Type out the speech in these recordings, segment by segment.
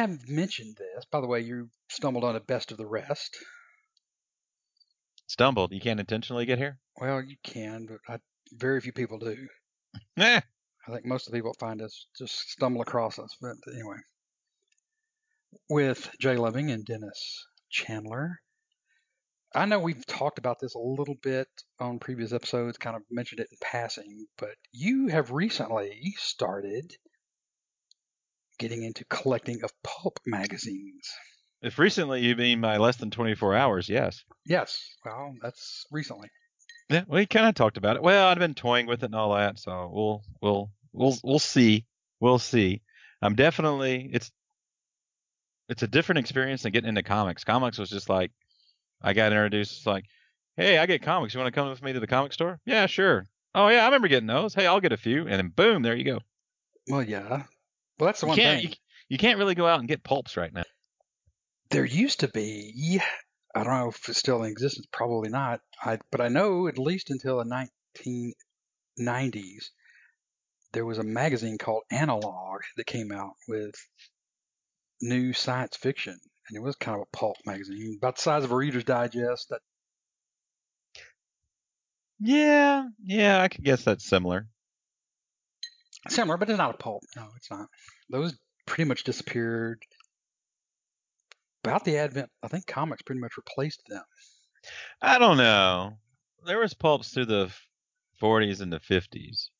Well, we have mentioned this. By the way, you stumbled on a best of the rest. Stumbled. You can't intentionally get here? Well, you can, but I, very few people do. Eh. I think most of the people that find us just stumble across us. But anyway, with Jay Loving and Dennis Chandler. I know we've talked about this a little bit on previous episodes, kind of mentioned it in passing, but you have recently started getting into collecting of pulp magazines. If recently you mean by less than 24 hours, yes. Yes, well, that's recently. Yeah, we kind of talked about it. Well, I've been toying with it and all that, so we'll we'll we'll we'll see. We'll see. I'm definitely it's it's a different experience than getting into comics. Comics was just like I got introduced it's like, "Hey, I get comics. You want to come with me to the comic store?" "Yeah, sure." "Oh yeah, I remember getting those. Hey, I'll get a few." And then boom, there you go. Well, yeah. Well, that's the You one can't thing. you, you can't really go out and get pulps right now. There used to be, I don't know if it's still in existence, probably not. I, but I know at least until the 1990s, there was a magazine called Analog that came out with new science fiction, and it was kind of a pulp magazine, about the size of a Reader's Digest. That Yeah, yeah, I could guess that's similar. Similar, but it's not a pulp. No, it's not. Those pretty much disappeared. About the advent, I think comics pretty much replaced them. I don't know. There was pulps through the 40s and the 50s.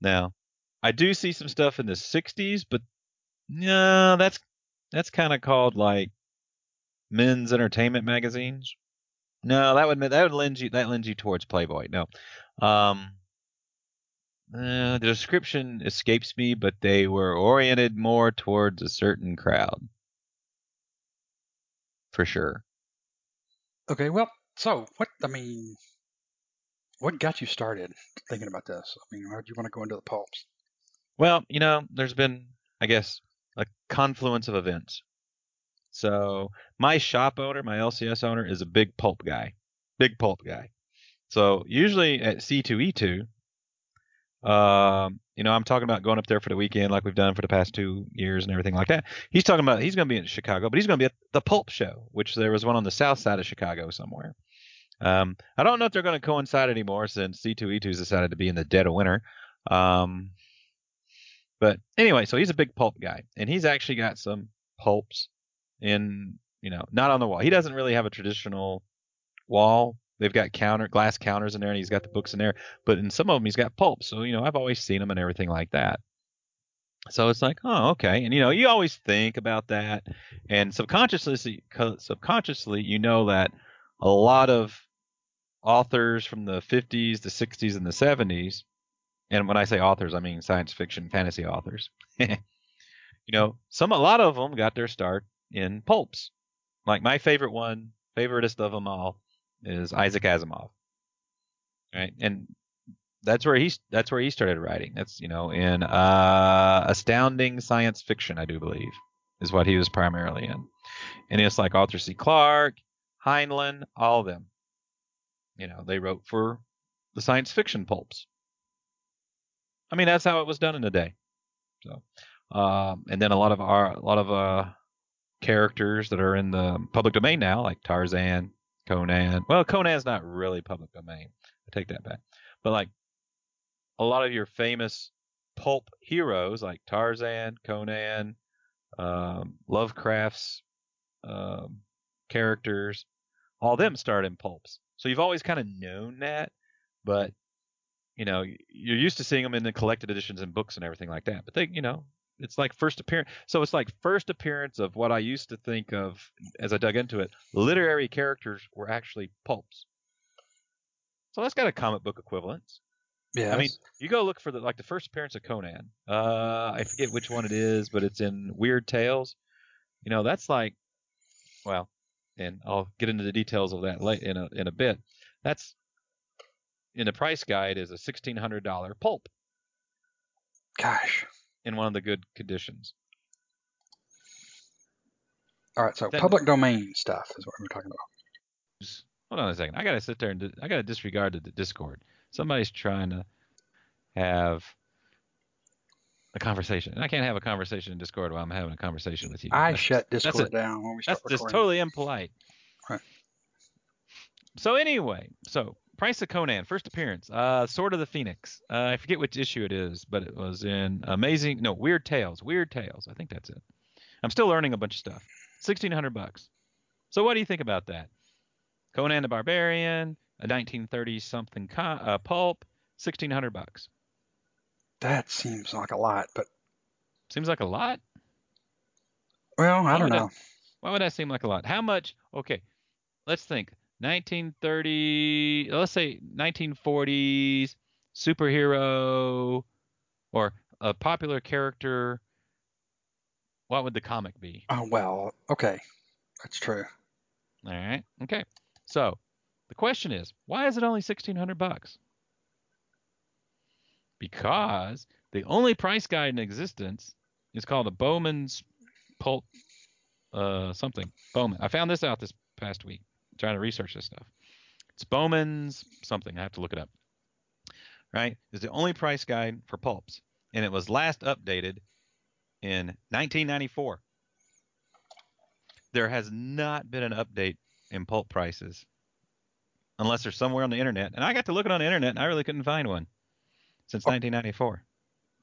Now, I do see some stuff in the 60s, but no, that's that's kind of called like men's entertainment magazines. No, that would that would lend you that lends you towards Playboy. No, um, uh, the description escapes me, but they were oriented more towards a certain crowd, for sure. Okay, well, so what? I mean, what got you started thinking about this? I mean, why do you want to go into the pulps? Well, you know, there's been, I guess, a confluence of events. So my shop owner, my LCS owner, is a big pulp guy, big pulp guy. So usually at C2E2, um, you know, I'm talking about going up there for the weekend, like we've done for the past two years and everything like that. He's talking about he's going to be in Chicago, but he's going to be at the Pulp Show, which there was one on the south side of Chicago somewhere. Um, I don't know if they're going to coincide anymore since C2E2's decided to be in the dead of winter. Um, but anyway, so he's a big pulp guy, and he's actually got some pulps in, you know, not on the wall. He doesn't really have a traditional wall. They've got counter glass counters in there, and he's got the books in there. But in some of them, he's got pulp. So you know, I've always seen them and everything like that. So it's like, oh, okay, and you know, you always think about that, and subconsciously, subconsciously, you know that a lot of authors from the 50s, the 60s, and the 70s and when I say authors, I mean science fiction, fantasy authors. you know, some a lot of them got their start in pulps. Like my favorite one, favoriteest of them all, is Isaac Asimov. Right, and that's where he that's where he started writing. That's you know in uh, astounding science fiction, I do believe, is what he was primarily in. And it's like Arthur C. Clarke, Heinlein, all of them. You know, they wrote for the science fiction pulps. I mean, that's how it was done in the day. So, um, and then a lot of our, a lot of uh, characters that are in the public domain now, like Tarzan, Conan. Well, Conan's not really public domain. I take that back. But like a lot of your famous pulp heroes, like Tarzan, Conan, um, Lovecraft's um, characters, all them start in pulps. So you've always kind of known that, but you know, you're used to seeing them in the collected editions and books and everything like that. But they, you know, it's like first appearance. So it's like first appearance of what I used to think of as I dug into it. Literary characters were actually pulps. So that's got a comic book equivalence. Yeah. I mean, you go look for the like the first appearance of Conan. Uh, I forget which one it is, but it's in Weird Tales. You know, that's like, well, and I'll get into the details of that late in a in a bit. That's in the price guide is a sixteen hundred dollar pulp gosh. In one of the good conditions. All right. So Then- public domain stuff is what we're talking about. Just- hold on a second. I gotta sit there and di- I gotta disregard the, Discord. Somebody's trying to have a conversation, and I can't have a conversation in Discord while I'm having a conversation with you. I That's- shut Discord a- down when we start That's just totally impolite. Right. So anyway, so Price of Conan, first appearance, uh, Sword of the Phoenix. Uh, I forget which issue it is, but it was in Amazing, no, Weird Tales, Weird Tales. I think that's it. I'm still learning a bunch of stuff. Sixteen hundred bucks. So what do you think about that? Conan the Barbarian, a 1930 something co- uh, pulp, sixteen hundred bucks. That seems like a lot, but Seems like a lot. well, I Why don't know. Why would that seem like a lot? How much? Okay, let's think. 1930, let's say 1940s superhero or a popular character. What would the comic be? Oh well, okay, that's true. All right. Okay. So the question is, why is it only 1600 bucks? Because the only price guide in existence is called a Bowman's Pulp uh something. Bowman. I found this out this past week trying to research this stuff. It's Bowman's something. I have to look it up. Right? It's the only price guide for pulps and it was last updated in 1994 there has not been an update in pulp prices unless they're somewhere on the internet. And I got to looking on the internet and I really couldn't find one since Oh. 1994.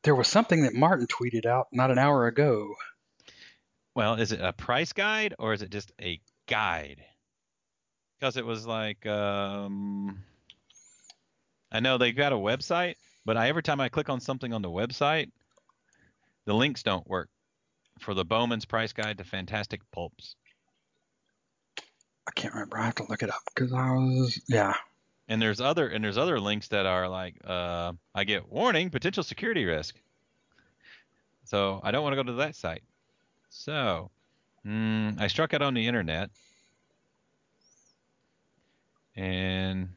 There was something that Martin tweeted out not an hour ago. Well, is it a price guide or is it just a guide? Because it was like, um, I know they got a website, but I, every time I click on something on the website, the links don't work for the Bowman's Price Guide to Fantastic Pulps. I can't remember. I have to look it up because I was yeah. And there's other and there's other links that are like, uh, I get warning, potential security risk. So I don't want to go to that site. So mm, I struck out on the internet, and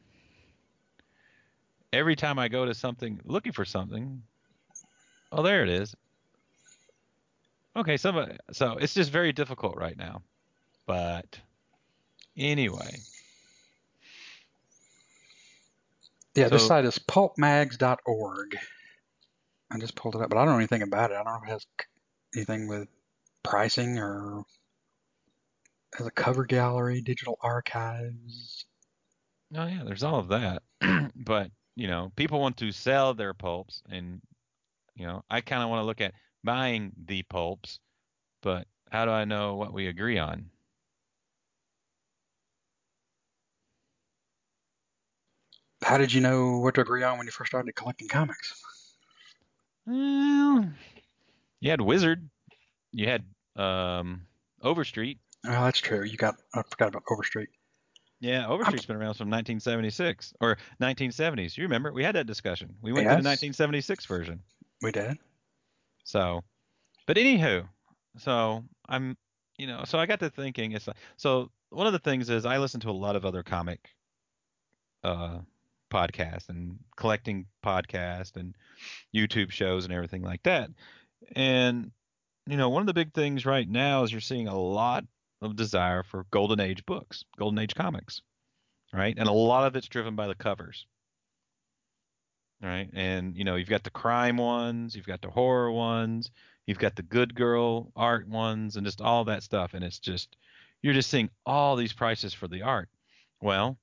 every time I go to something looking for something, oh there it is. Okay, somebody, so it's just very difficult right now. But anyway, Yeah, this So- site is pulpmags.org. I just pulled it up, but I don't know anything about it. I don't know if it has anything with pricing or has a cover gallery, digital archives. Oh yeah, there's all of that. but you know, people want to sell their pulps, and you know, I kind of want to look at buying the pulps, but how do I know what we agree on? How did you know what to agree on when you first started collecting comics? Well, you had Wizard, you had um, Overstreet. Oh, that's true. You got I forgot about Overstreet. Yeah, Overstreet's been around from 1976 or 1970s. You remember? We had that discussion. We went to the 1976 version. We did. So, but anywho, so I'm, you know, so I got to thinking. It's like, so one of the things is I listen to a lot of other comic uh, podcasts and collecting podcasts and YouTube shows and everything like that. And you know, one of the big things right now is you're seeing a lot of desire for golden age books, golden age comics, right? And a lot of it's driven by the covers. Right? And you know, you've got the crime ones, you've got the horror ones, you've got the good girl art ones and just all that stuff and it's just you're just seeing all these prices for the art. Well,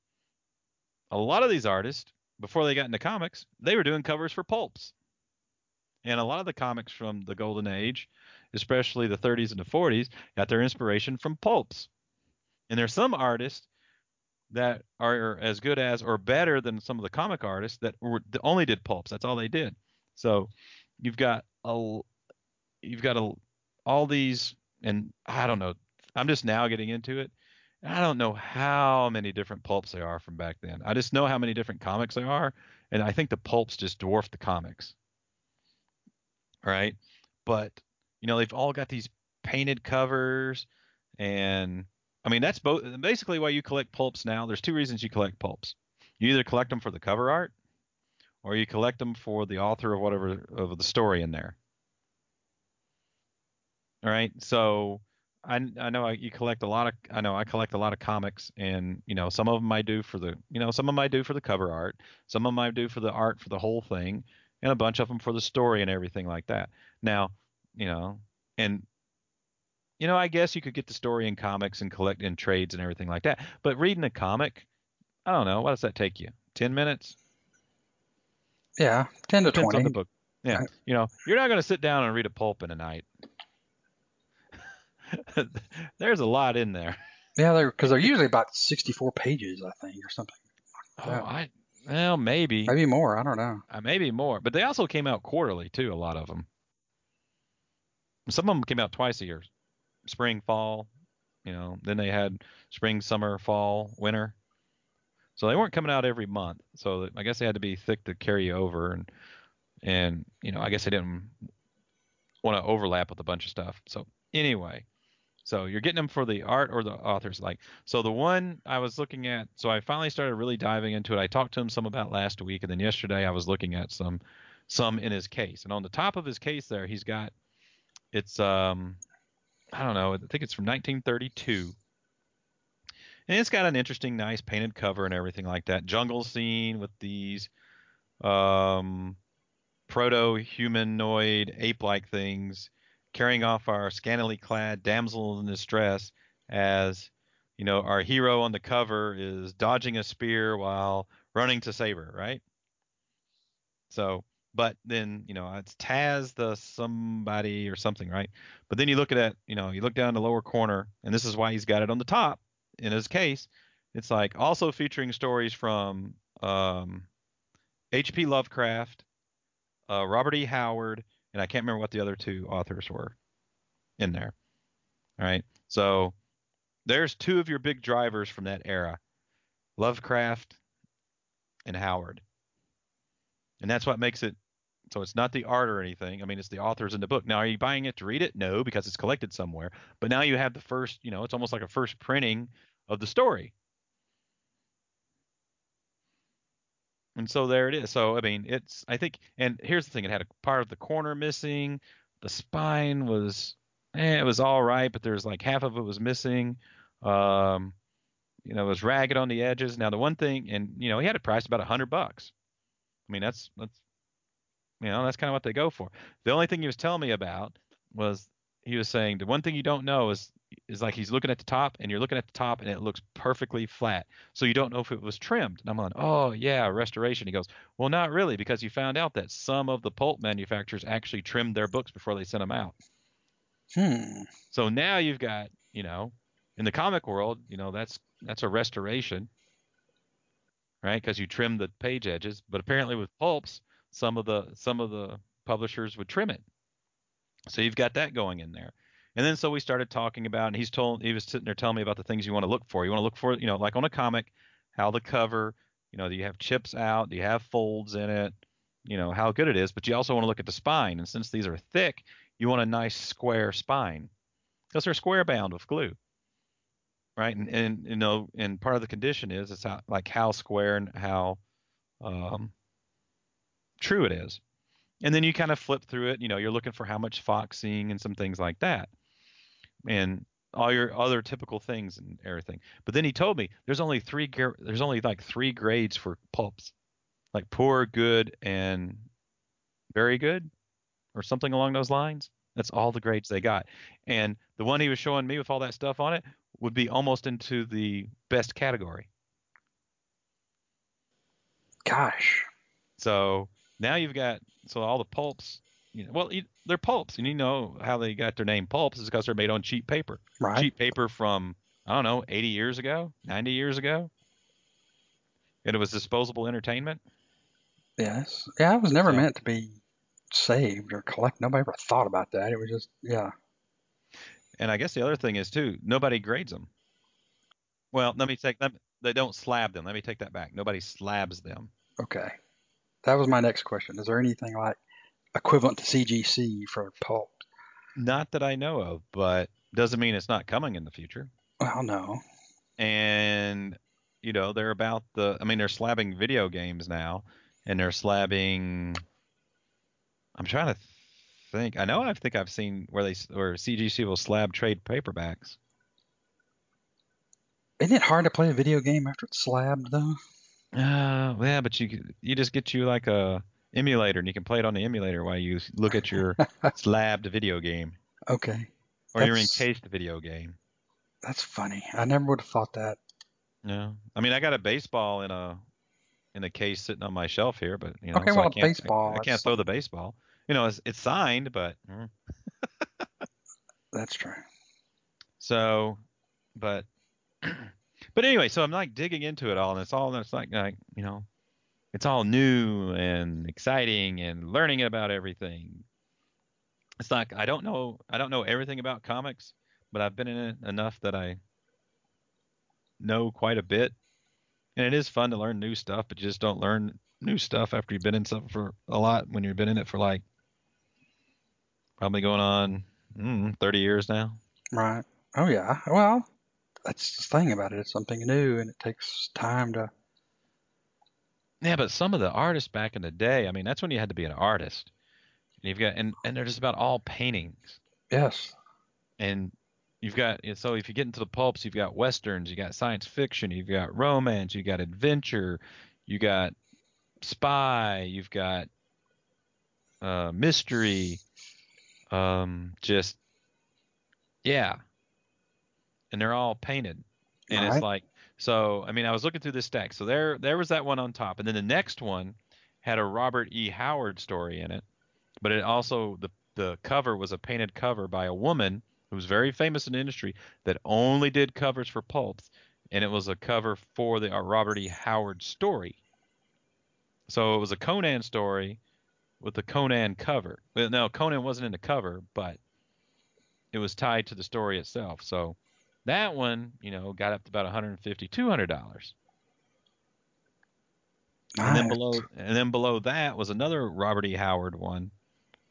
a lot of these artists before they got into comics, they were doing covers for pulps. And a lot of the comics from the golden age, especially the 30s and the 40s, got their inspiration from pulps. And there's some artists that are as good as or better than some of the comic artists that were only did pulps. That's all they did. So you've got a you've got a, all these and I don't know. I'm just now getting into it. I don't know how many different pulps there are from back then. I just know how many different comics there are, and I think the pulps just dwarf the comics. All right, but you know they've all got these painted covers, and I mean that's both basically why you collect pulps now. There's two reasons you collect pulps. You either collect them for the cover art, or you collect them for the author of whatever of the story in there. All right, so I I know I, you collect a lot of I know I collect a lot of comics, and you know some of them I do for the you know some of them I do for the cover art, some of them I do for the art for the whole thing, and a bunch of them for the story and everything like that. Now, you know, and you know I guess you could get the story in comics and collect in trades and everything like that, but reading a comic, I don't know, what does that take you? Ten minutes? Yeah, ten to Depends on twenty. the book. Yeah, Right. you know, you're not going to sit down and read a pulp in a night. There's a lot in there. Yeah, they're because they're usually about sixty-four pages, I think, or something. Oh, I well maybe Maybe more. I don't know. uh, maybe more, but they also came out quarterly too. A lot of them. Some of them came out twice a year, spring, fall. You know, then they had spring, summer, fall, winter. So they weren't coming out every month. So I guess they had to be thick to carry over, and and you know I guess they didn't want to overlap with a bunch of stuff. So anyway, so you're getting them for the art or the authors like. So the one I was looking at, so I finally started really diving into it. I talked to him some about last week, and then yesterday I was looking at some some in his case. And on the top of his case there, he's got it's um I don't know, I think it's from 1932. And it's got an interesting, nice painted cover and everything like that. Jungle scene with these um, proto-humanoid ape-like things carrying off our scantily clad damsel in distress as you know our hero on the cover is dodging a spear while running to save her right so but then you know it's taz the somebody or something right but then you look at that you know you look down the lower corner and this is why he's got it on the top in his case it's like also featuring stories from um, hp lovecraft uh, robert e howard and I can't remember what the other two authors were in there. All right. So there's two of your big drivers from that era Lovecraft and Howard. And that's what makes it so it's not the art or anything. I mean, it's the authors in the book. Now, are you buying it to read it? No, because it's collected somewhere. But now you have the first, you know, it's almost like a first printing of the story. And so there it is. So I mean, it's I think, and here's the thing: it had a part of the corner missing. The spine was, eh, it was all right, but there's like half of it was missing. Um, you know, it was ragged on the edges. Now the one thing, and you know, he had it priced about a hundred bucks. I mean, that's that's, you know, that's kind of what they go for. The only thing he was telling me about was he was saying the one thing you don't know is is like he's looking at the top and you're looking at the top and it looks perfectly flat. So you don't know if it was trimmed. And I'm like, oh yeah, restoration. He goes, well, not really, because you found out that some of the pulp manufacturers actually trimmed their books before they sent them out. Hmm. So now you've got, you know, in the comic world, you know, that's that's a restoration, right? Because you trim the page edges. But apparently with pulps, some of the some of the publishers would trim it. So you've got that going in there. And then so we started talking about, and he's told he was sitting there telling me about the things you want to look for. You want to look for, you know, like on a comic, how the cover, you know, do you have chips out? Do you have folds in it? You know, how good it is. But you also want to look at the spine. And since these are thick, you want a nice square spine because they're square bound with glue. Right. And, and you know, and part of the condition is it's how, like how square and how um, true it is. And then you kind of flip through it. You know, you're looking for how much foxing and some things like that and all your other typical things and everything. But then he told me there's only three there's only like three grades for pulps, like poor, good, and very good, or something along those lines. That's all the grades they got. And the one he was showing me with all that stuff on it would be almost into the best category. Gosh. So now you've got so all the pulps. You know, well, you, they're pulps, and you know how they got their name pulps is because they're made on cheap paper. Right. cheap paper from I don't know, 80 years ago, 90 years ago, and it was disposable entertainment. Yes. Yeah, it was never So- meant to be saved or collect. Nobody ever thought about that. It was just, yeah. And I guess the other thing is too, nobody grades them. Well, let me take them. They don't slab them. Let me take that back. Nobody slabs them. Okay. That was my next question. Is there anything like equivalent to CGC for pulp? Not that I know of, but doesn't mean it's not coming in the future. Well, no. And you know, they're about the. I mean, they're slabbing video games now, and they're slabbing. I'm trying to think. I know I think I've seen where they where CGC will slab trade paperbacks. Isn't it hard to play a video game after it's slabbed though? Uh, yeah, but you you just get you like a emulator, and you can play it on the emulator while you look at your slabbed video game, Okay, or your That's- encased video game. that's funny. I never would have thought that. No, I mean I got a baseball in a in a case sitting on my shelf here, but you know, Okay, so well, I a can't, baseball, I, I can't throw the baseball. You know, it's, it's signed, but mm. That's true. so, but but anyway, so I'm like digging into it all, and it's all it's like like you know, it's all new and exciting and learning about everything. It's like I don't know I don't know everything about comics, but I've been in it enough that I know quite a bit. And it is fun to learn new stuff, but you just don't learn new stuff after you've been in something for a lot when you've been in it for like probably going on mm, 30 years now. Right. Oh yeah. Well, that's the thing about it. It's something new, and it takes time to. Yeah, but some of the artists back in the day, I mean, that's when you had to be an artist. And you've got and and they're just about all paintings. Yes. And you've got so if you get into the pulps, you've got westerns, you've got science fiction, you've got romance, you've got adventure, you got spy, you've got uh, mystery, um, just yeah. And they're all painted, and Right. it's like so. I mean, I was looking through this stack. So there, there was that one on top, and then the next one had a Robert E. Howard story in it, but it also the the cover was a painted cover by a woman who was very famous in the industry that only did covers for pulps, and it was a cover for the uh, Robert E. Howard story. So it was a Conan story with the Conan cover. Well, no, Conan wasn't in the cover, but it was tied to the story itself. So that one, you know, got up to about 150 200 dollars. And then below, and then below that was another Robert E. Howard one,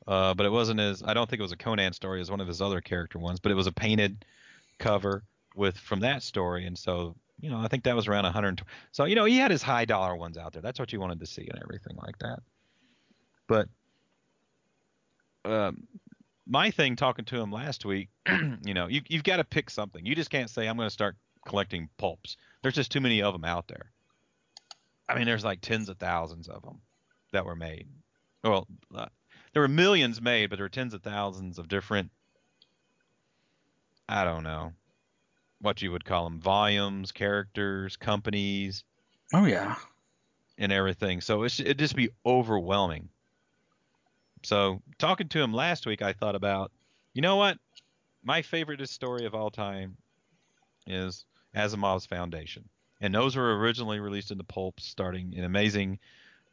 uh, but it wasn't as I don't think it was a Conan story. It was one of his other character ones, but it was a painted cover with from that story, and so you know I think that was around 100. So you know he had his high dollar ones out there. That's what you wanted to see and everything like that. But um, my thing talking to him last week, you know, you, you've got to pick something. You just can't say I'm going to start collecting pulps. There's just too many of them out there. I mean, there's like tens of thousands of them that were made. Well, uh, there were millions made, but there were tens of thousands of different. I don't know what you would call them volumes, characters, companies, Oh yeah. and everything. So it's, it'd just be overwhelming. So talking to him last week, I thought about, you know what? My favorite story of all time is Asimov's Foundation, and those were originally released in the pulp, starting in Amazing,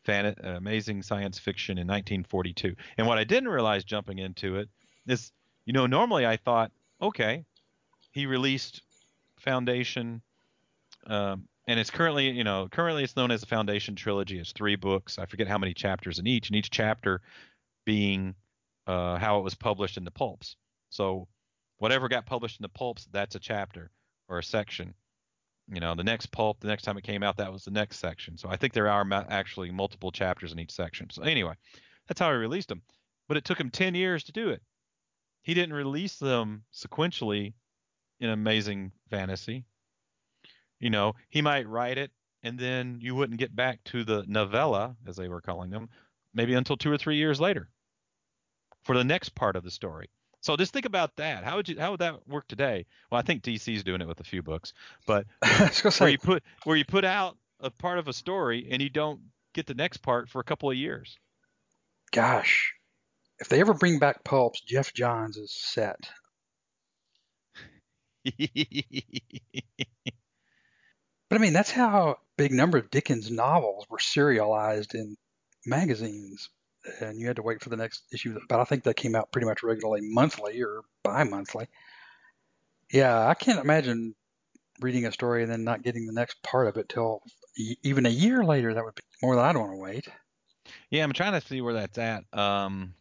fan, Amazing Science Fiction in 1942. And what I didn't realize jumping into it is, you know, normally I thought, okay, he released Foundation um, and it's currently you know currently it's known as the foundation trilogy it's three books i forget how many chapters in each and each chapter being uh, how it was published in the pulps. So whatever got published in the pulps that's a chapter or a section. You know the next pulp the next time it came out that was the next section. So i think there are ma- actually multiple chapters in each section. So anyway that's how he released them but it took him 10 years to do it. He didn't release them sequentially in amazing fantasy. You know, he might write it and then you wouldn't get back to the novella, as they were calling them, maybe until two or three years later for the next part of the story. So just think about that. How would you how would that work today? Well, I think DC's doing it with a few books, but I was gonna where you put where you put out a part of a story and you don't get the next part for a couple of years. Gosh, if they ever bring back pulps, Geoff Johns is set. But I mean, that's how a big number of Dickens novels were serialized in magazines, and you had to wait for the next issue. But I think they came out pretty much regularly, monthly or bi-monthly. Yeah, I can't imagine reading a story and then not getting the next part of it till even a year later. That would be more than I'd want to wait. Yeah, I'm trying to see where that's at. Um,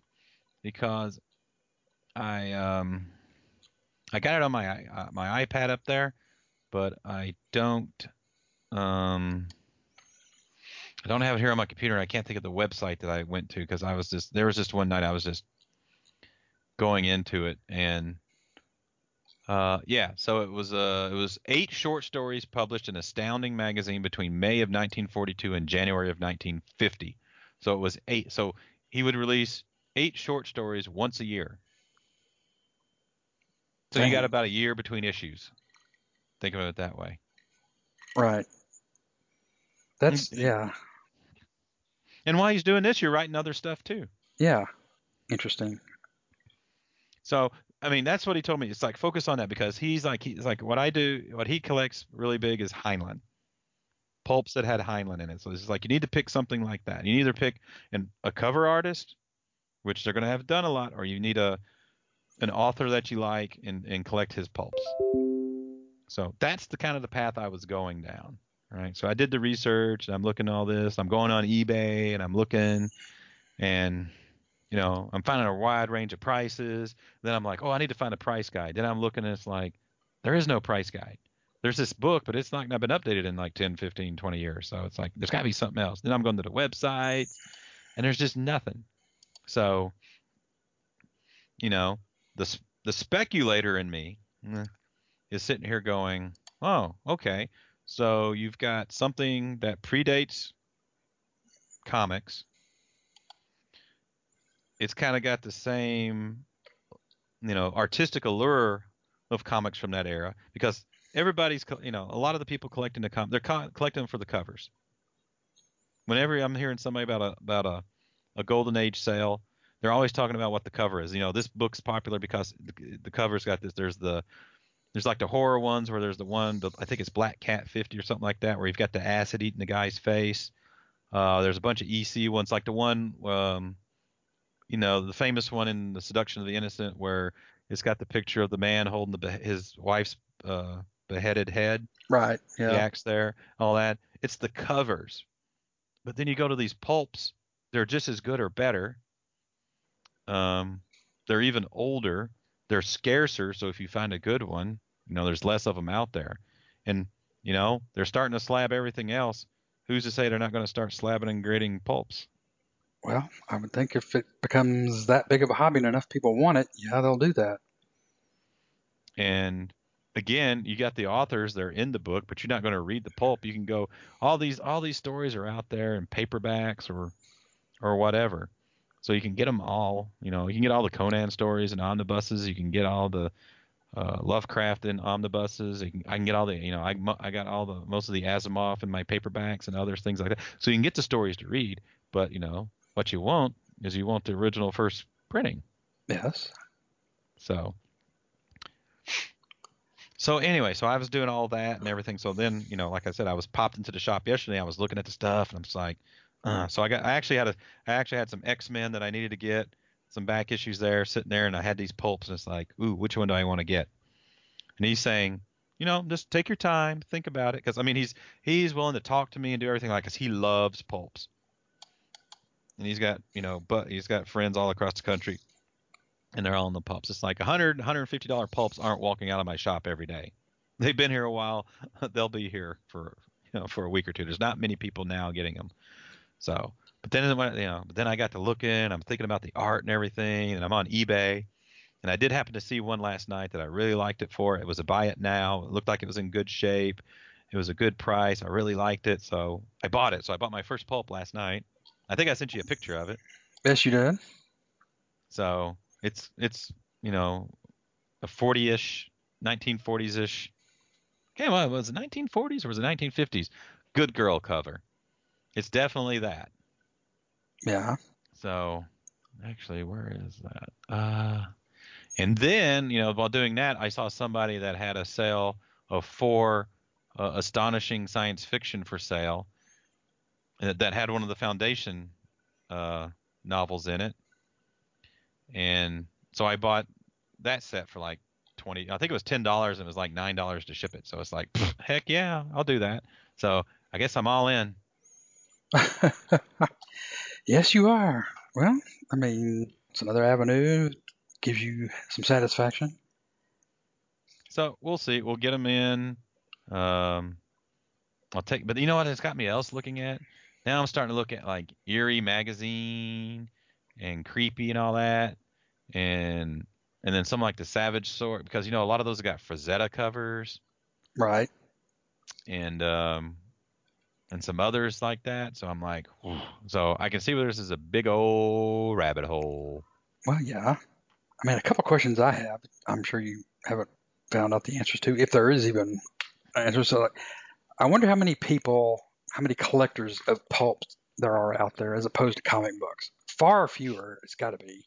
because I um, I got it on my uh, my iPad up there, but I don't um, I don't have it here on my computer. I can't think of the website that I went to because I was just there was just one night I was just going into it and uh, yeah, so it was uh, it was eight short stories published in Astounding magazine between May of 1942 and January of 1950. So it was eight. So he would release eight short stories once a year. So you got about a year between issues. Think of it that way. Right. That's Mm. yeah, And while he's doing this, you're writing other stuff too. yeah. Interesting. So I mean, that's what he told me. It's like focus on that because he's like he's like what I do. What he collects really big is Heinlein pulps that had Heinlein in it. So it's like you need to pick something like that. You either pick an, a cover artist, which they're going to have done a lot, or you need a an author that you like and, and collect his pulps. So that's the kind of the path I was going down. Right. So I did the research and I'm looking at all this. I'm going on eBay and I'm looking and you know, I'm finding a wide range of prices. Then I'm like, oh, I need to find a price guide. Then I'm looking and it's like, there is no price guide. There's this book, but it's not, not been updated in like 10, 15, 20 years. So it's like, there's got to be something else. Then I'm going to the website and there's just nothing. So, you know, the, the speculator in me eh, is sitting here going, oh, okay. So you've got something that predates comics. It's kind of got the same, you know, artistic allure of comics from that era because everybody's, you know, a lot of the people collecting the com, they're co- collecting them for the covers. Whenever I'm hearing somebody about a about a, a golden age sale, they're always talking about what the cover is. You know, this book's popular because the, the cover's got this. There's the there's like the horror ones where there's the one the, I think it's Black Cat 50 or something like that where you've got the acid eating the guy's face. Uh, there's a bunch of EC ones like the one um, you know the famous one in the Seduction of the Innocent where it's got the picture of the man holding the his wife's uh, beheaded head Right. Yeah. the axe there, all that. It's the covers. But then you go to these pulps, they're just as good or better. Um, they're even older. They're scarcer, so if you find a good one, you know, there's less of them out there. And, you know, they're starting to slab everything else. Who's to say they're not going to start slabbing and grading pulps? Well, I would think if it becomes that big of a hobby and enough people want it, yeah, they'll do that. And again, you got the authors they're in the book, but you're not going to read the pulp. You can go all these all these stories are out there in paperbacks or or whatever. So you can get them all. You know, you can get all the Conan stories and omnibuses. You can get all the uh, Lovecraft and omnibuses. You can, I can get all the you know I I got all the most of the Asimov in my paperbacks and others things like that. So you can get the stories to read, but you know what you want is you want the original first printing. Yes. So, so anyway, so I was doing all that and everything. So then, you know, like I said, I was popped into the shop yesterday. I was looking at the stuff, and I'm just like, uh, so I got, I actually had a, I actually had some X Men that I needed to get, some back issues there, sitting there, and I had these pulps, and it's like, ooh, which one do I want to get? And he's saying, you know, just take your time, think about it, because I mean, he's he's willing to talk to me and do everything like, cause he loves pulps, and he's got, you know, but he's got friends all across the country and they're all in the pulps. It's like 100, 150 dollar pulps aren't walking out of my shop every day. They've been here a while. They'll be here for you know for a week or two. There's not many people now getting them. So, but then when you know, but then I got to looking. I'm thinking about the art and everything, and I'm on eBay. And I did happen to see one last night that I really liked it for. It was a buy it now. It looked like it was in good shape. It was a good price. I really liked it, so I bought it. So I bought my first pulp last night. I think I sent you a picture of it. Yes, you did. So it's it's you know a 40ish, 1940s-ish. Okay, well, was it 1940s or was it 1950s? Good girl cover. It's definitely that. Yeah. So actually, where is that? Uh, and then you know while doing that, I saw somebody that had a sale of four uh, astonishing science fiction for sale uh, that had one of the Foundation uh, novels in it, and so I bought that set for like twenty. I think it was ten dollars, and it was like nine dollars to ship it. So it's like, heck yeah, I'll do that. So I guess I'm all in. Yes, you are. Well, I mean, it's another avenue. Gives you some satisfaction. So we'll see. We'll get them in. Um, I'll take. But you know what? It's got me else looking at. Now I'm starting to look at like Eerie magazine and Creepy and all that, and and then some like the Savage Sword because you know a lot of those have got Frazetta covers Right. and um and some others like that. So I'm like, whew. so I can see where this is a big old rabbit hole. Well, yeah. I mean, a couple questions I have. I'm sure you haven't found out the answers to, if there is even answers. So, like, I wonder how many people, how many collectors of pulps there are out there as opposed to comic books. Far fewer. It's got to be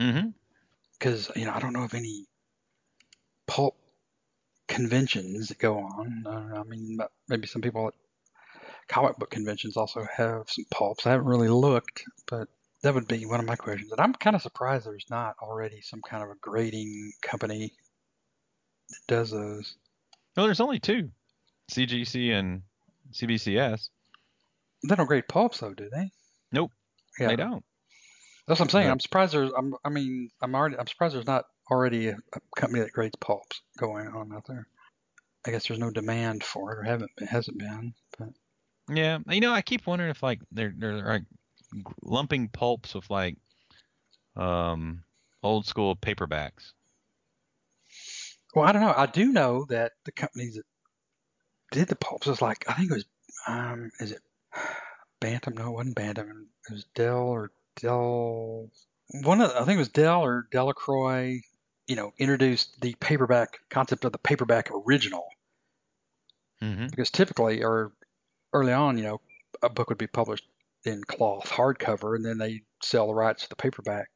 Mm-hmm. because you know I don't know of any pulp conventions that go on. Uh, I mean, maybe some people comic book conventions also have some pulps. I haven't really looked, but that would be one of my questions. And I'm kind of surprised there's not already some kind of a grading company that does those. No, there's only two, CGC and CBCS. They don't grade pulps though, do they? Nope, Yeah, They don't. that's what I'm saying. No. I'm surprised there's. I'm, I mean, I'm already. I'm surprised there's not already a, a company that grades pulps going on out there. I guess there's no demand for it, or haven't been, hasn't been. But Yeah, you know, I keep wondering if like they're they're like lumping pulps with like um old school paperbacks. Well, I don't know. I do know that the companies that did the pulps was like I think it was um is it Bantam? No, it wasn't Bantam. It was Dell or Dell. One of the, I think it was Dell or Delacroix. You know, introduced the paperback concept of the paperback original Mm-hmm. because typically or early on, you know, a book would be published in cloth hardcover and then they sell the rights to the paperback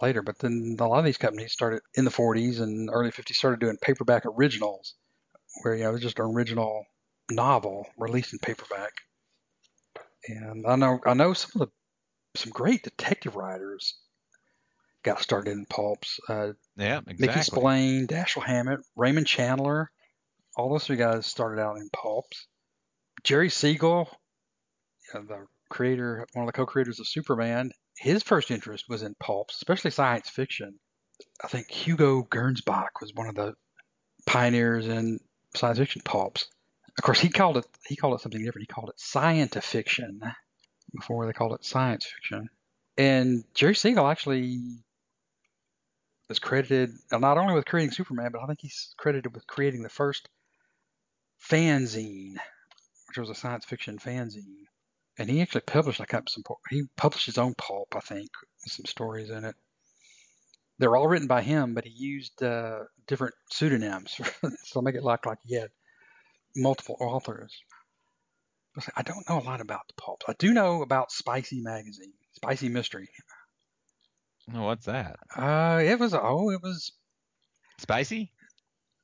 later. But then a lot of these companies started in the 40s and early 50s started doing paperback originals, where you know it's just an original novel released in paperback. And I know I know some of the some great detective writers got started in pulps. Uh, Yeah, Mickey exactly. Spillane, Dashiell Hammett, Raymond Chandler, all those three guys started out in pulps. Jerry Siegel, the creator, one of the co-creators of Superman, his first interest was in pulps, especially science fiction. I think Hugo Gernsback was one of the pioneers in science fiction pulps. Of course, he called it he called it something different. He called it scientifiction before they called it science fiction. And Jerry Siegel actually was credited uh, not only with creating Superman, but I think he's credited with creating the first fanzine, which was a science fiction fanzine. And he actually published like some he published his own pulp, I think, with some stories in it. They were all written by him, but he used uh, different pseudonyms, so make it look like he had multiple authors. I don't know a lot about the pulps. I do know about Spicy Magazine, Spicy Mystery. What's that? Uh, it was oh, it was Spicy?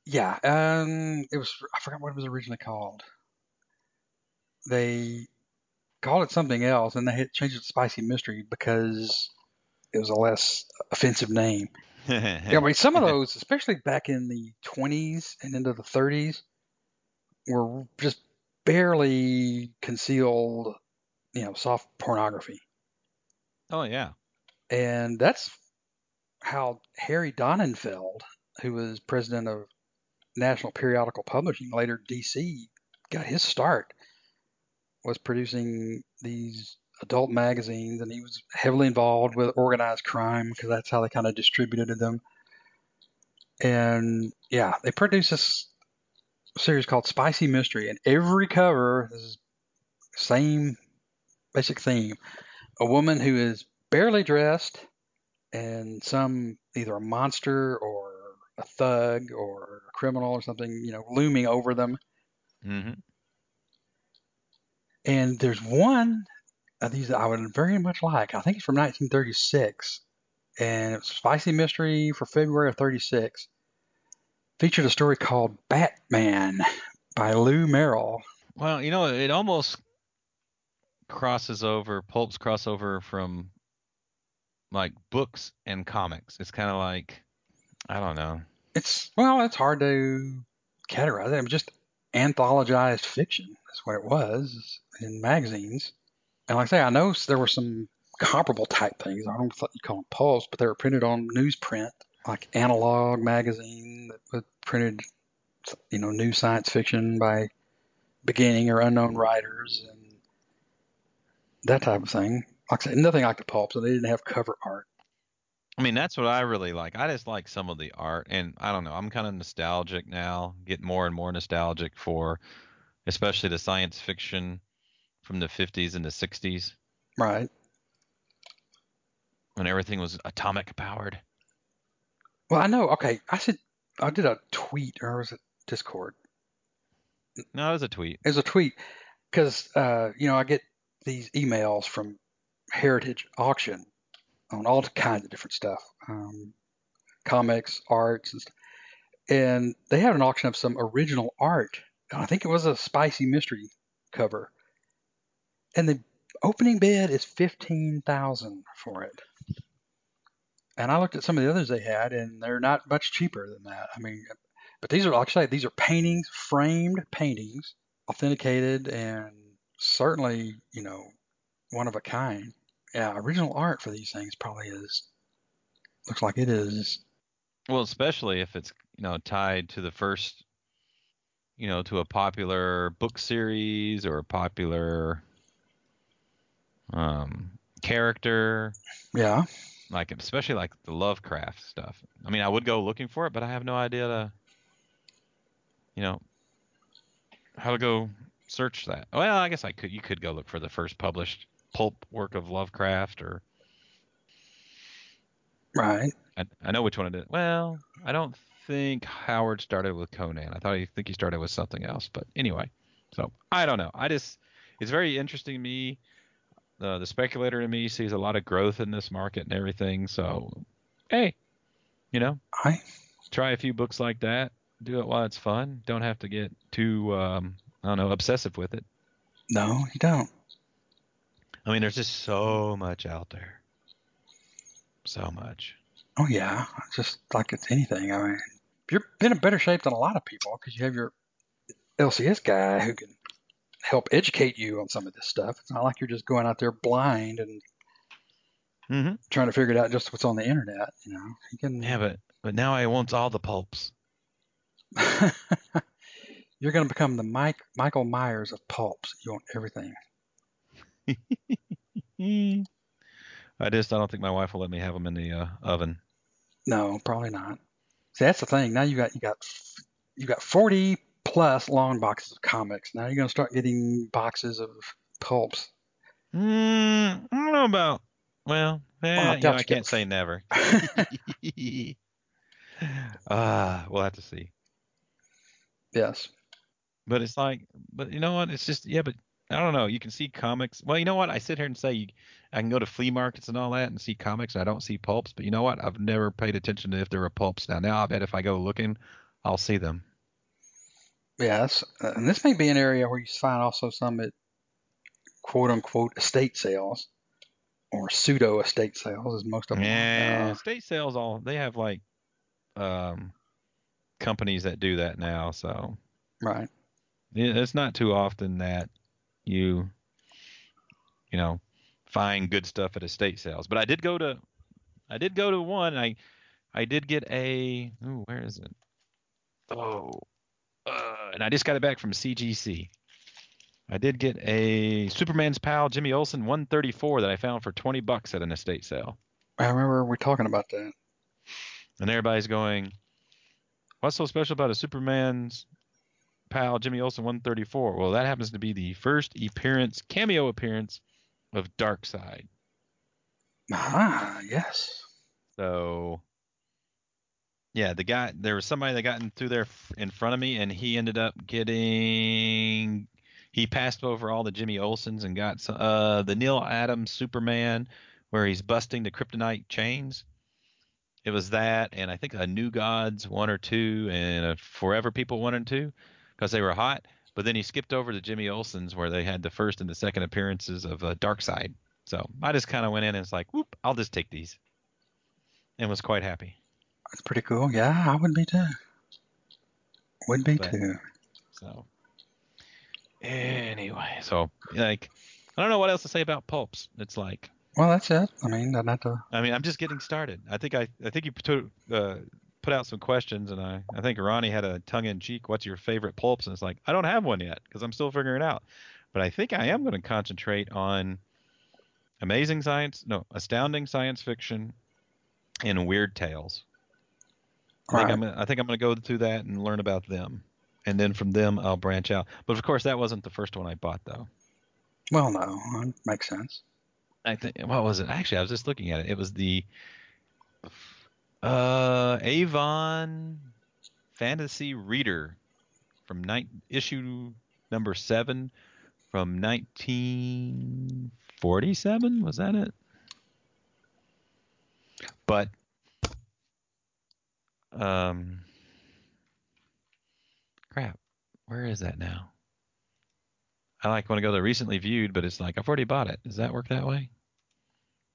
yeah. Um, it was I forgot what it was originally called. They called it something else, and they had changed it to Spicy Mystery because it was a less offensive name. Yeah, I mean, some of those, especially back in the 20s and into the 30s, were just barely concealed, you know, soft pornography. oh yeah. And that's how Harry Donenfeld, who was president of National Periodical Publishing, later DC, got his start, was producing these adult magazines, and he was heavily involved with organized crime because that's how they kind of distributed them. And yeah, they produced this series called Spicy Mystery, and every cover is same basic theme: a woman who is barely dressed, and some either a monster or a thug or a criminal or something, you know, looming over them. hmm And there's one of these that I would very much like. I think it's from 1936, and it's Spicy Mystery for February of 36. Featured a story called Batman by Lew Merrill. Well, you know, it almost crosses over, pulps crossover from like books and comics. It's kind of like, I don't know. It's well, it's hard to categorize it. It was just anthologized fiction. That's what it was in magazines. And like I say, I know there were some comparable type things. I don't what you call them pulps, but they were printed on newsprint, like Analog magazine that printed, you know, new science fiction by beginning or unknown writers and that type of thing. Like I said, nothing like the pulps, and they didn't have cover art. I mean, that's what I really like. I just like some of the art, and I don't know. I'm kind of nostalgic now, get more and more nostalgic for, especially the science fiction from the 50s and the 60s Right. when everything was atomic powered. Well, I know. Okay, I said I did a tweet, or was it Discord? No, it was a tweet. It was a tweet because uh, you know I get these emails from Heritage Auction on all kinds of different stuff, um, comics, arts, and stuff. And they had an auction of some original art. I think it was a spicy mystery cover, and the opening bid is fifteen thousand for it. And I looked at some of the others they had, and they're not much cheaper than that. I mean, but these are like I say, these are paintings, framed paintings, authenticated, and certainly, you know, one of a kind. Yeah, original art for these things probably is looks like it is. Well, especially if it's you know tied to the first, you know, to a popular book series or a popular um, character, Yeah, like especially like the Lovecraft stuff. I mean, I would go looking for it, but I have no idea to, you know, how to go search that. Well, I guess I could. You could go look for the first published pulp work of Lovecraft, or right. I, I know which one it is. Well, I don't think Howard started with Conan. I thought he think he started with something else. But anyway, so I don't know. I just it's very interesting to me. The the speculator in me sees a lot of growth in this market and everything. So hey, you know, I try a few books like that. Do it while it's fun. Don't have to get too um, I don't know obsessive with it. no, you don't. I mean, there's just so much out there. So much. Oh yeah, just like it's anything. I mean, you're in a better shape than a lot of people because you have your LCS guy who can help educate you on some of this stuff. It's not like you're just going out there blind and hmm trying to figure it out just what's on the internet. You know, you can. Yeah, but but now I want all the pulps. you're going to become the Mike Michael Myers of pulps. You want everything. I just I don't think my wife will let me have them in the uh, oven. No, probably not. See, that's the thing. Now you got you got you got 40 plus long boxes of comics. Now you're going to start getting boxes of pulps. Mm, I don't know about. Well, eh, Well, you know, I can't say never. Ah, we'll have to see. yes. But it's like, but you know what? It's just yeah, but I don't know. You can see comics. Well, you know what? I sit here and say you, I can go to flea markets and all that and see comics, and I don't see pulps. But you know what? I've never paid attention to if there are pulps now. Now I bet if I go looking, I'll see them. Yes, uh, and this may be an area where you find also some at quote unquote estate sales or pseudo estate sales, as most of them Yeah, are. state sales all they have like um companies that do that now. So Right. it's not too often that you you know find good stuff at estate sales. But I did go to I did go to one. I I did get a ooh, where is it? Oh, uh, and I just got it back from CGC. I did get a Superman's pal Jimmy Olsen 134 that I found for 20 bucks at an estate sale. I remember we are talking about that. And everybody's going, "What's so special about a Superman's pal Jimmy Olsen 134?" Well, that happens to be the first appearance, cameo appearance of Darkseid. Ah, yes. So, yeah, the guy there was somebody that got in through there in front of me, and he ended up getting. He passed over all the Jimmy Olsens and got s- uh, the Neal Adams Superman, where he's busting the kryptonite chains. It was that, and I think a New Gods one or two, and a Forever People one and two, because they were hot. But then he skipped over to Jimmy Olsen's, where they had the first and the second appearances of uh, Darkseid. So I just kind of went in and it's like, whoop, I'll just take these, and was quite happy. That's pretty cool. Yeah, I would be too. Would be But- too. So anyway, so like I don't know what else to say about pulps. It's like Well, that's it. I mean, not to. I mean, I'm just getting started. I think I, I think you put, uh, put out some questions, and I, I think Ronnie had a tongue-in-cheek. What's your favorite pulps? And it's like I don't have one yet because I'm still figuring it out. But I think I am going to concentrate on amazing science, no, astounding science fiction, and weird tales. I think Right. I'm, gonna, I think I'm going to go through that and learn about them, and then from them I'll branch out. But of course, that wasn't the first one I bought, though. Well, no, makes sense. I think what was it? Actually, I was just looking at it. It was the uh Avon Fantasy Reader from night issue number seven from 1947. Was that it? But um, crap. Where is that now? I like want to go to the recently viewed, but it's like I've already bought it. Does that work that way?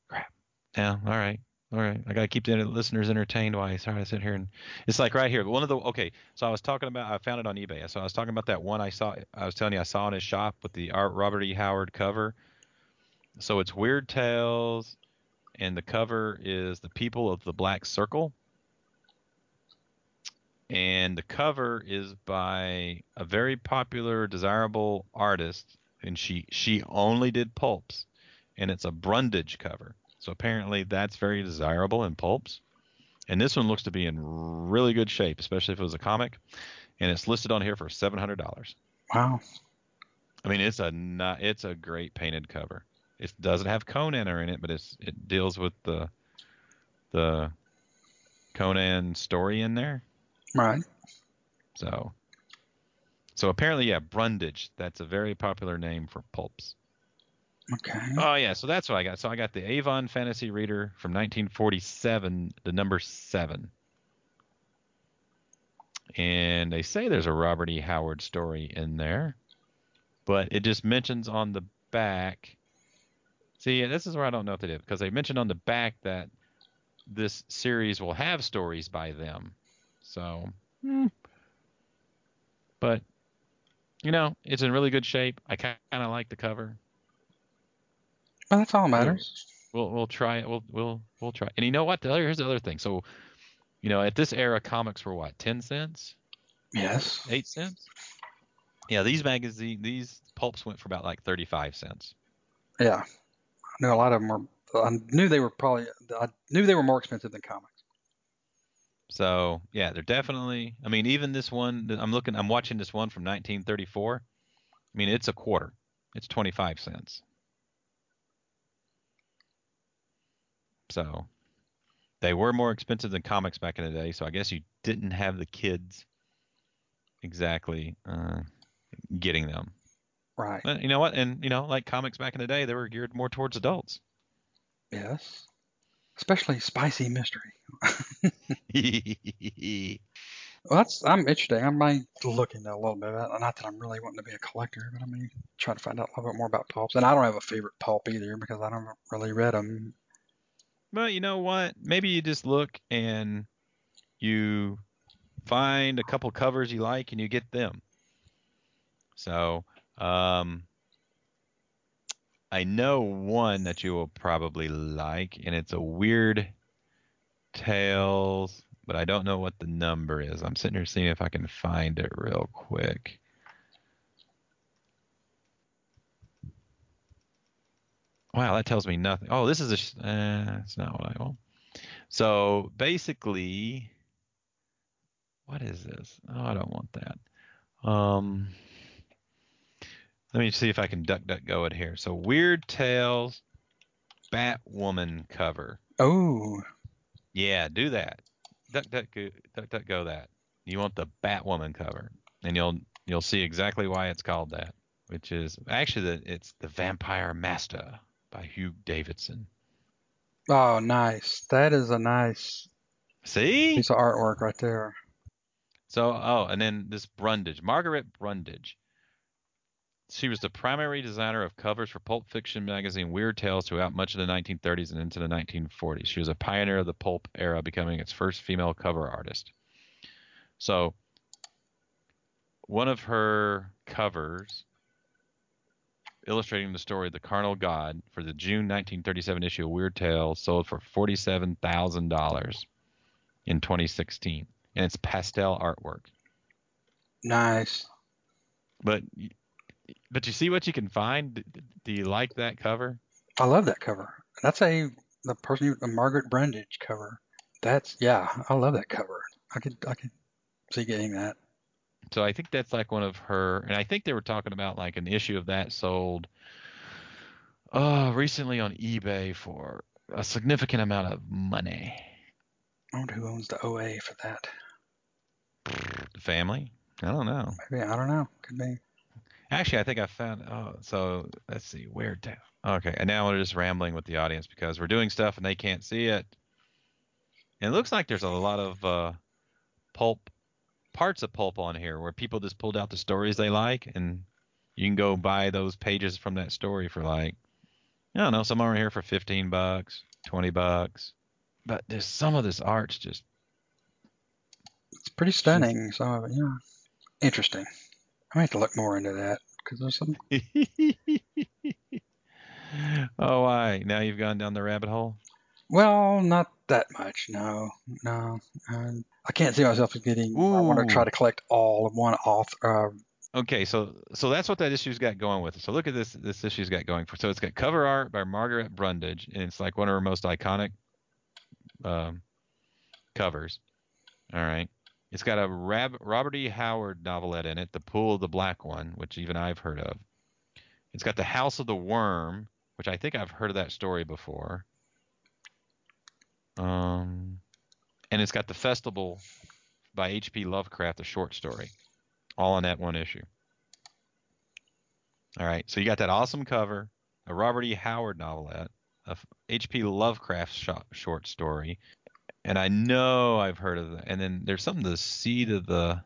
Crap. Yeah. All right. All right. I gotta keep the listeners entertained while I try to sit here and it's like right here. One of the okay. So I was talking about. I found it on eBay. So I was talking about that one I saw. I was telling you I saw in his shop with the Art Robert E. Howard cover. So it's Weird Tales, and the cover is the People of the Black Circle. And the cover is by a very popular, desirable artist, and she she only did pulps, and it's a Brundage cover. So apparently that's very desirable in pulps. And this one looks to be in really good shape, especially if it was a comic. And it's listed on here for seven hundred dollars. Wow. I mean, it's a not, it's a great painted cover. It doesn't have Conan in it, but it's it deals with the the Conan story in there. Right. So so apparently, yeah, Brundage. That's a very popular name for pulps. Okay. Oh yeah, so that's what I got. So I got the Avon Fantasy Reader from 1947, the number seven. And they say there's a Robert E. Howard story in there, but it just mentions on the back. See, this is where I don't know if they did because they mentioned on the back that this series will have stories by them. So, hmm. but you know, it's in really good shape. I kind of like the cover. Well, that's all that matters. We'll we'll try it. We'll we'll we'll try. And you know what? The other, here's the other thing. So, you know, at this era, comics were what, ten cents, Yes. eight cents? Yeah, these magazine, these pulps went for about like thirty-five cents. Yeah. I knew a lot of them were. I knew they were probably. I knew they were more expensive than comics. So yeah, they're definitely. I mean, even this one, I'm looking, I'm watching this one from 1934. I mean, it's a quarter. It's twenty-five cents. So they were more expensive than comics back in the day. So I guess you didn't have the kids exactly uh, getting them. Right. But you know what? And you know, like comics back in the day, they were geared more towards adults. Yes. Especially spicy mystery. Well, that's I'm interesting. I might look into a little bit of that. Not that I'm really wanting to be a collector, but I may try to find out a little bit more about pulps. And I don't have a favorite pulp either because I don't really read them. Well, you know what? Maybe you just look and you find a couple covers you like and you get them. So, um, I know one that you will probably like, and it's a Weird Tales, but I don't know what the number is. I'm sitting here seeing if I can find it real quick. Wow, that tells me nothing. Oh, this is a. Uh, that's not what I want. So basically, what is this? Oh, I don't want that. Um, let me see if I can duck duck go it here. So Weird Tales, Batwoman cover. Oh, Yeah, do that. Duck duck go, duck duck go that. You want the Batwoman cover, and you'll you'll see exactly why it's called that, which is actually the it's the Vampire Master by Hugh Davidson. oh, nice. That is a nice See? piece of artwork right there. So, oh, and then this Brundage, Margaret Brundage. She was the primary designer of covers for Pulp Fiction magazine Weird Tales throughout much of the 1930s and into the 1940s. She was a pioneer of the pulp era, becoming its first female cover artist. So, one of her covers illustrating the story of the carnal god for the June 1937 issue of Weird Tales, sold for $47,000 in 2016, and it's pastel artwork. Nice. But but you see what you can find. Do you like that cover? I love that cover. That's a the person who, a Margaret Brundage cover. That's yeah, I love that cover. I could I could see getting that. So I think that's like one of her, and I think they were talking about like an issue of that sold uh recently on eBay for a significant amount of money. I wonder who owns the OA for that. The family? I don't know. Maybe I don't know. Could be. Actually, I think I found. Oh, so let's see. Where Tale. Okay, and now we're just rambling with the audience because we're doing stuff and they can't see it. And it looks like there's a lot of uh, pulp parts of pulp on here where people just pulled out the stories they like, and you can go buy those pages from that story for like, I don't know, some are here for 15 bucks, 20 bucks. But there's some of this art's just It's pretty stunning. Some of it, yeah. Interesting. I might have to look more into that because there's some. oh, why? Now you've gone down the rabbit hole. Well, not that much. No, no. Um, I can't see myself as getting. I want to try to collect all of one author. Uh, Okay, so so that's what that issue's got going with it. So look at this this issue's got going for. So it's got cover art by Margaret Brundage, and it's like one of her most iconic um, covers. All right. It's got a Rab- Robert E. Howard novelette in it, The Pool of the Black One, which even I've heard of. It's got The House of the Worm, which I think I've heard of that story before. Um, and it's got The Festival by H.P. Lovecraft, a short story, all on that one issue. All right, so you got that awesome cover, a Robert E. Howard novelette, a H.P. Lovecraft sho- short story, and I know I've heard of that. And then there's something the seed of the,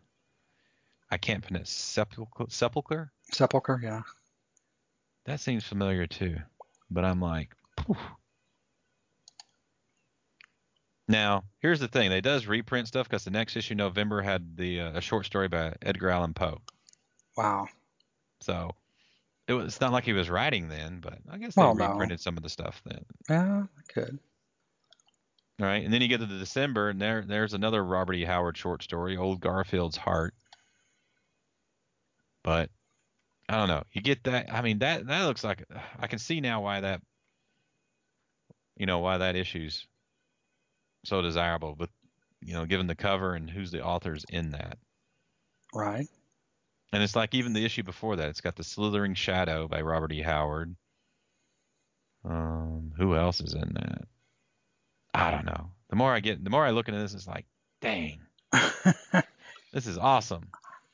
I can't pronounce sepulcher. Sepulcher. Sepulcher, yeah. That seems familiar too, but I'm like. Now, here's the thing. They does reprint stuff because the next issue, November, had the uh, a short story by Edgar Allan Poe. Wow. So it was it's not like he was writing then, but I guess they Well, no. reprinted some of the stuff then. Yeah, I could. All right, and then you get to the December, and there there's another Robert E. Howard short story, Old Garfield's Heart. But I don't know. You get that? I mean, that that looks like I can see now why that, you know, why that issue's so desirable. But you know, given the cover and who's the authors in that, Right. and it's like even the issue before that, it's got the Slithering Shadow by Robert E. Howard. Um, who else is in that? I don't know. The more I get, the more I look into this, it's like, dang, this is awesome.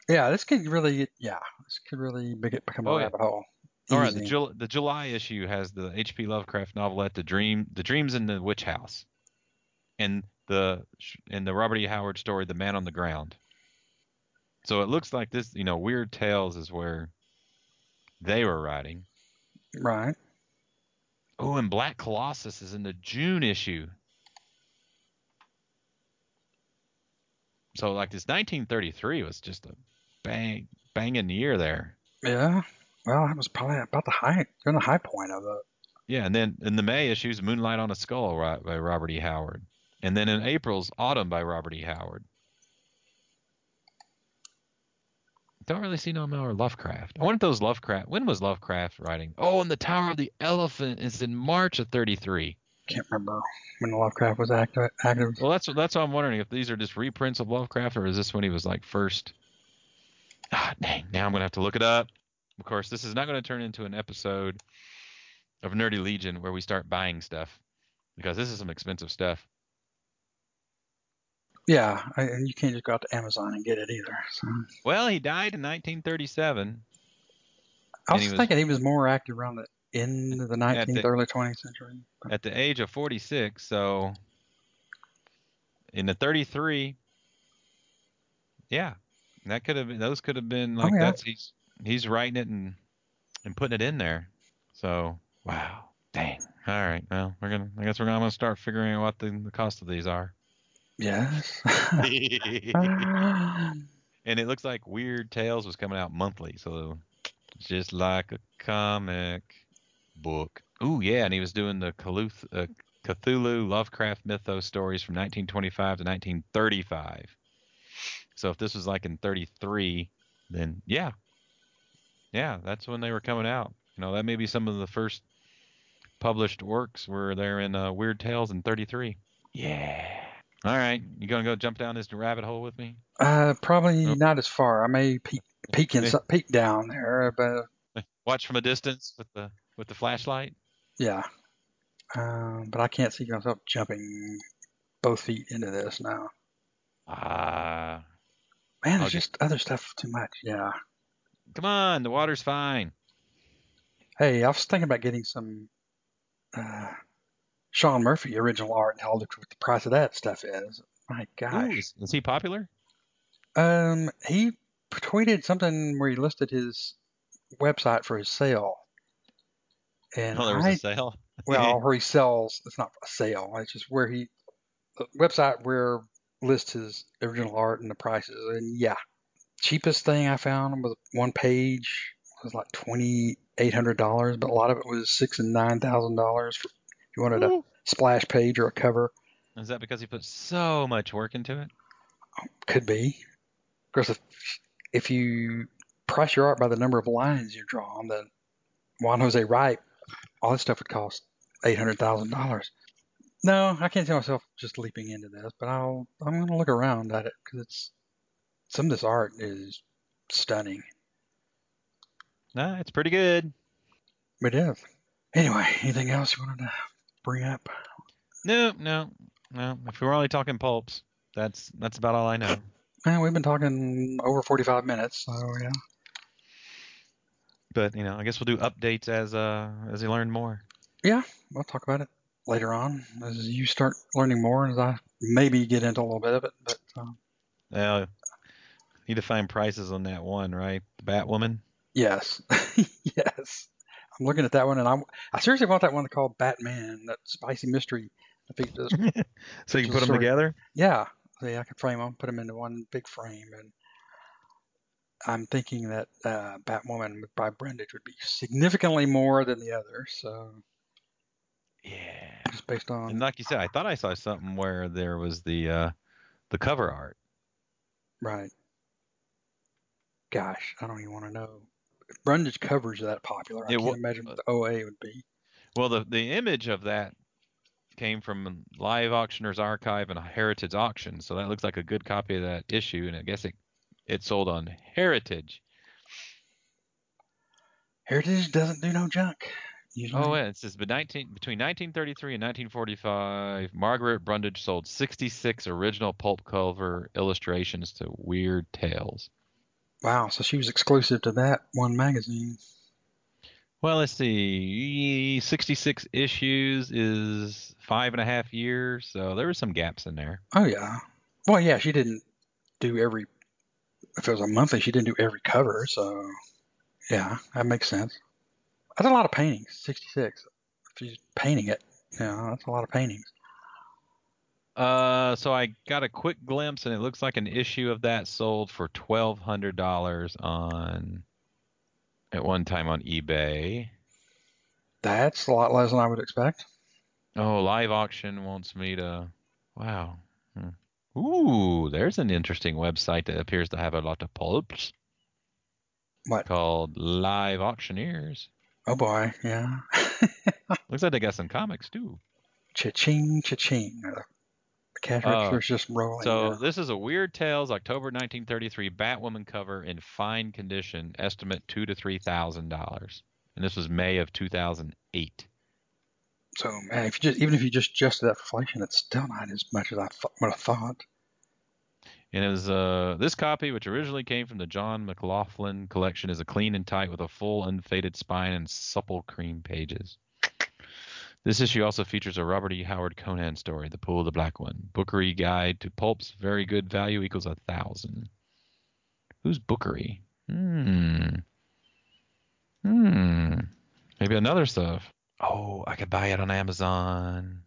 yeah, this could really, yeah, this could really be- become a Oh, yeah. rabbit hole. All right, the, Easy. Jul- the July issue has the H.P. Lovecraft novelette, "The Dream," "The Dreams in the Witch House," and the and the Robert E. Howard story, "The Man on the Ground." So it looks like this, you know, Weird Tales is where they were writing. Right. Oh, and Black Colossus is in the June issue. So like this 1933 was just a bang banging year there. Yeah. Well, that was probably about the high, during the high point of it. Yeah, and then in the May issues, Moonlight on a Skull by Robert E. Howard, and then in April's Autumn by Robert E. Howard. Don't really see no more Lovecraft. I wonder if those Lovecraft. When was Lovecraft writing? Oh, and the Tower of the Elephant is in March of 33. Can't remember when Lovecraft was active. active. Well, that's that's what I'm wondering if these are just reprints of Lovecraft or is this when he was like first? Ah, dang! Now I'm gonna have to look it up. Of course, this is not going to turn into an episode of Nerdy Legion where we start buying stuff because this is some expensive stuff. Yeah, I, you can't just go out to Amazon and get it either. So Well, he died in 1937. I was was- thinking he was more active around the of the 19th, the- early 20th century. At the age of 46. So in the 33, yeah, that could have been. Those could have been like Oh, yeah. that's he's he's writing it and and putting it in there. So wow, dang. All right, well we're gonna. I guess we're gonna, gonna start figuring out what the, the cost of these are. yes. and it looks like Weird Tales was coming out monthly, so just like a comic book. Oh yeah, and he was doing the Cthulhu, uh, Cthulhu Lovecraft mythos stories from 1925 to 1935. So if this was like in 33, then yeah, yeah, that's when they were coming out. You know, that may be some of the first published works were there in uh, Weird Tales in 33. Yeah. All right, you gonna go jump down this rabbit hole with me? Uh, probably Nope. not as far. I may peek, peek, in, peek down there, but Watch from a distance with the with the flashlight. yeah. Um, but I can't see myself jumping both feet into this now. Ah, Man, I'll there's get- just other stuff too much. Yeah. come on, the water's fine. Hey, I was thinking about getting some uh, Sean Murphy original art and how look what the price of that stuff is. My Ooh, gosh. is, is he popular? Um, he tweeted something where he listed his website for his sale. And Oh, there was I a sale. well, where he sells. It's not a sale. It's just where he the website where lists his original art and the prices. And yeah, cheapest thing I found was one page was like twenty eight hundred dollars, but a lot of it was six and nine thousand dollars if you wanted a splash page or a cover. Is that because he put so much work into it? Could be. Of course, if if you price your art by the number of lines you draw on, then Juan Jose Ryp, all this stuff would cost eight hundred thousand dollars. No, I can't see myself just leaping into this, but I'll I'm going to look around at it because it's some of this art is stunning. Nah, it's pretty good. It is. Anyway, anything else you wanted to bring up? No, no, no. If we're only talking pulps, that's that's about all I know. Man, we've been talking over 45 minutes, so yeah. But you know, I guess we'll do updates as uh as you learn more. Yeah, we'll talk about it later on as you start learning more, and as I maybe get into a little bit of it. But um, Now, need to find prices on that one, right? The Batwoman. yes, yes, I'm looking at that one, and I I seriously want that one called Batman, that spicy mystery. I think just So you can put them Sorry. together. yeah, yeah. I could frame them, put them into one big frame, and I'm thinking that uh, Batwoman by Brundage would be significantly more than the other. So Yeah. just based on And like you said, I thought I saw something where there was the uh the cover art. Right. Gosh, I don't even want to know. If Brundage covers are that popular, I can't wha- imagine what the OA would be. Well, the the image of that came from Live Auctioneer's Archive and Heritage Auction, so that looks like a good copy of that issue, and I guess it it sold on Heritage. Heritage doesn't do no junk. Usually. Oh, yeah, it says 19 between 1933 and 1945, Margaret Brundage sold 66 original pulp cover illustrations to Weird Tales. Wow, so she was exclusive to that one magazine. Well, let's see. 66 issues is five and a half years, so there were some gaps in there. Oh yeah. Well, yeah, she didn't do every. If it was a monthly, she didn't do every cover. So yeah, that makes sense. That's a lot of paintings. Sixty-six. If she's painting it, yeah, that's a lot of paintings. Uh, so I got a quick glimpse, and it looks like an issue of that sold for twelve hundred dollars on at one time on eBay. That's a lot less than I would expect. Oh, live auction wants me to. Wow. Hmm. Ooh, there's an interesting website that appears to have a lot of pulps What? called Live Auctioneers. Oh boy, yeah. Looks like they got some comics too. Cha-ching, cha-ching. Uh, The cash Oh, register's just rolling. So this is a Weird Tales October 1933 Batwoman cover in fine condition, estimate two to three thousand dollars, and this was May of 2008. So man, if you just even if you just adjusted that for inflation, it's still not as much as I th- would have thought. And it was uh, this copy, which originally came from the John McLaughlin collection, is a clean and tight with a full unfaded spine and supple cream pages. This issue also features a Robert E. Howard Conan story, The Pool of the Black One. Bookery Guide to Pulps, very good value equals a thousand. Who's Bookery? Hmm. Hmm. Maybe another stuff. Oh, I could buy it on Amazon.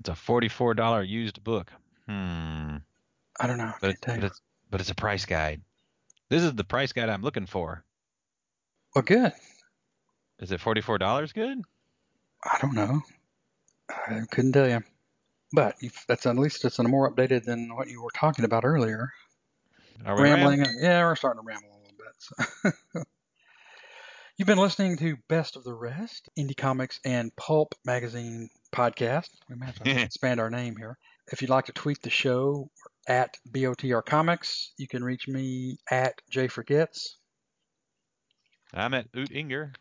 It's a forty-four dollar used book. Hmm. I don't know. But, Can't but it's but it's a price guide. This is the price guide I'm looking for. Well, good. Is it forty-four dollars good? I don't know. I couldn't tell you. But if that's at least it's more updated than what you were talking about earlier. Are we rambling. ram- Yeah, we're starting to ramble a little bit. So. You've been listening to Best of the Rest, Indie Comics and Pulp Magazine podcast. We might have to expand our name here. If you'd like to tweet the show at BOTR Comics, you can reach me at Jay Forgets, I'm at Oot Inger.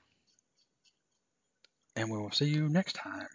and we will see you next time.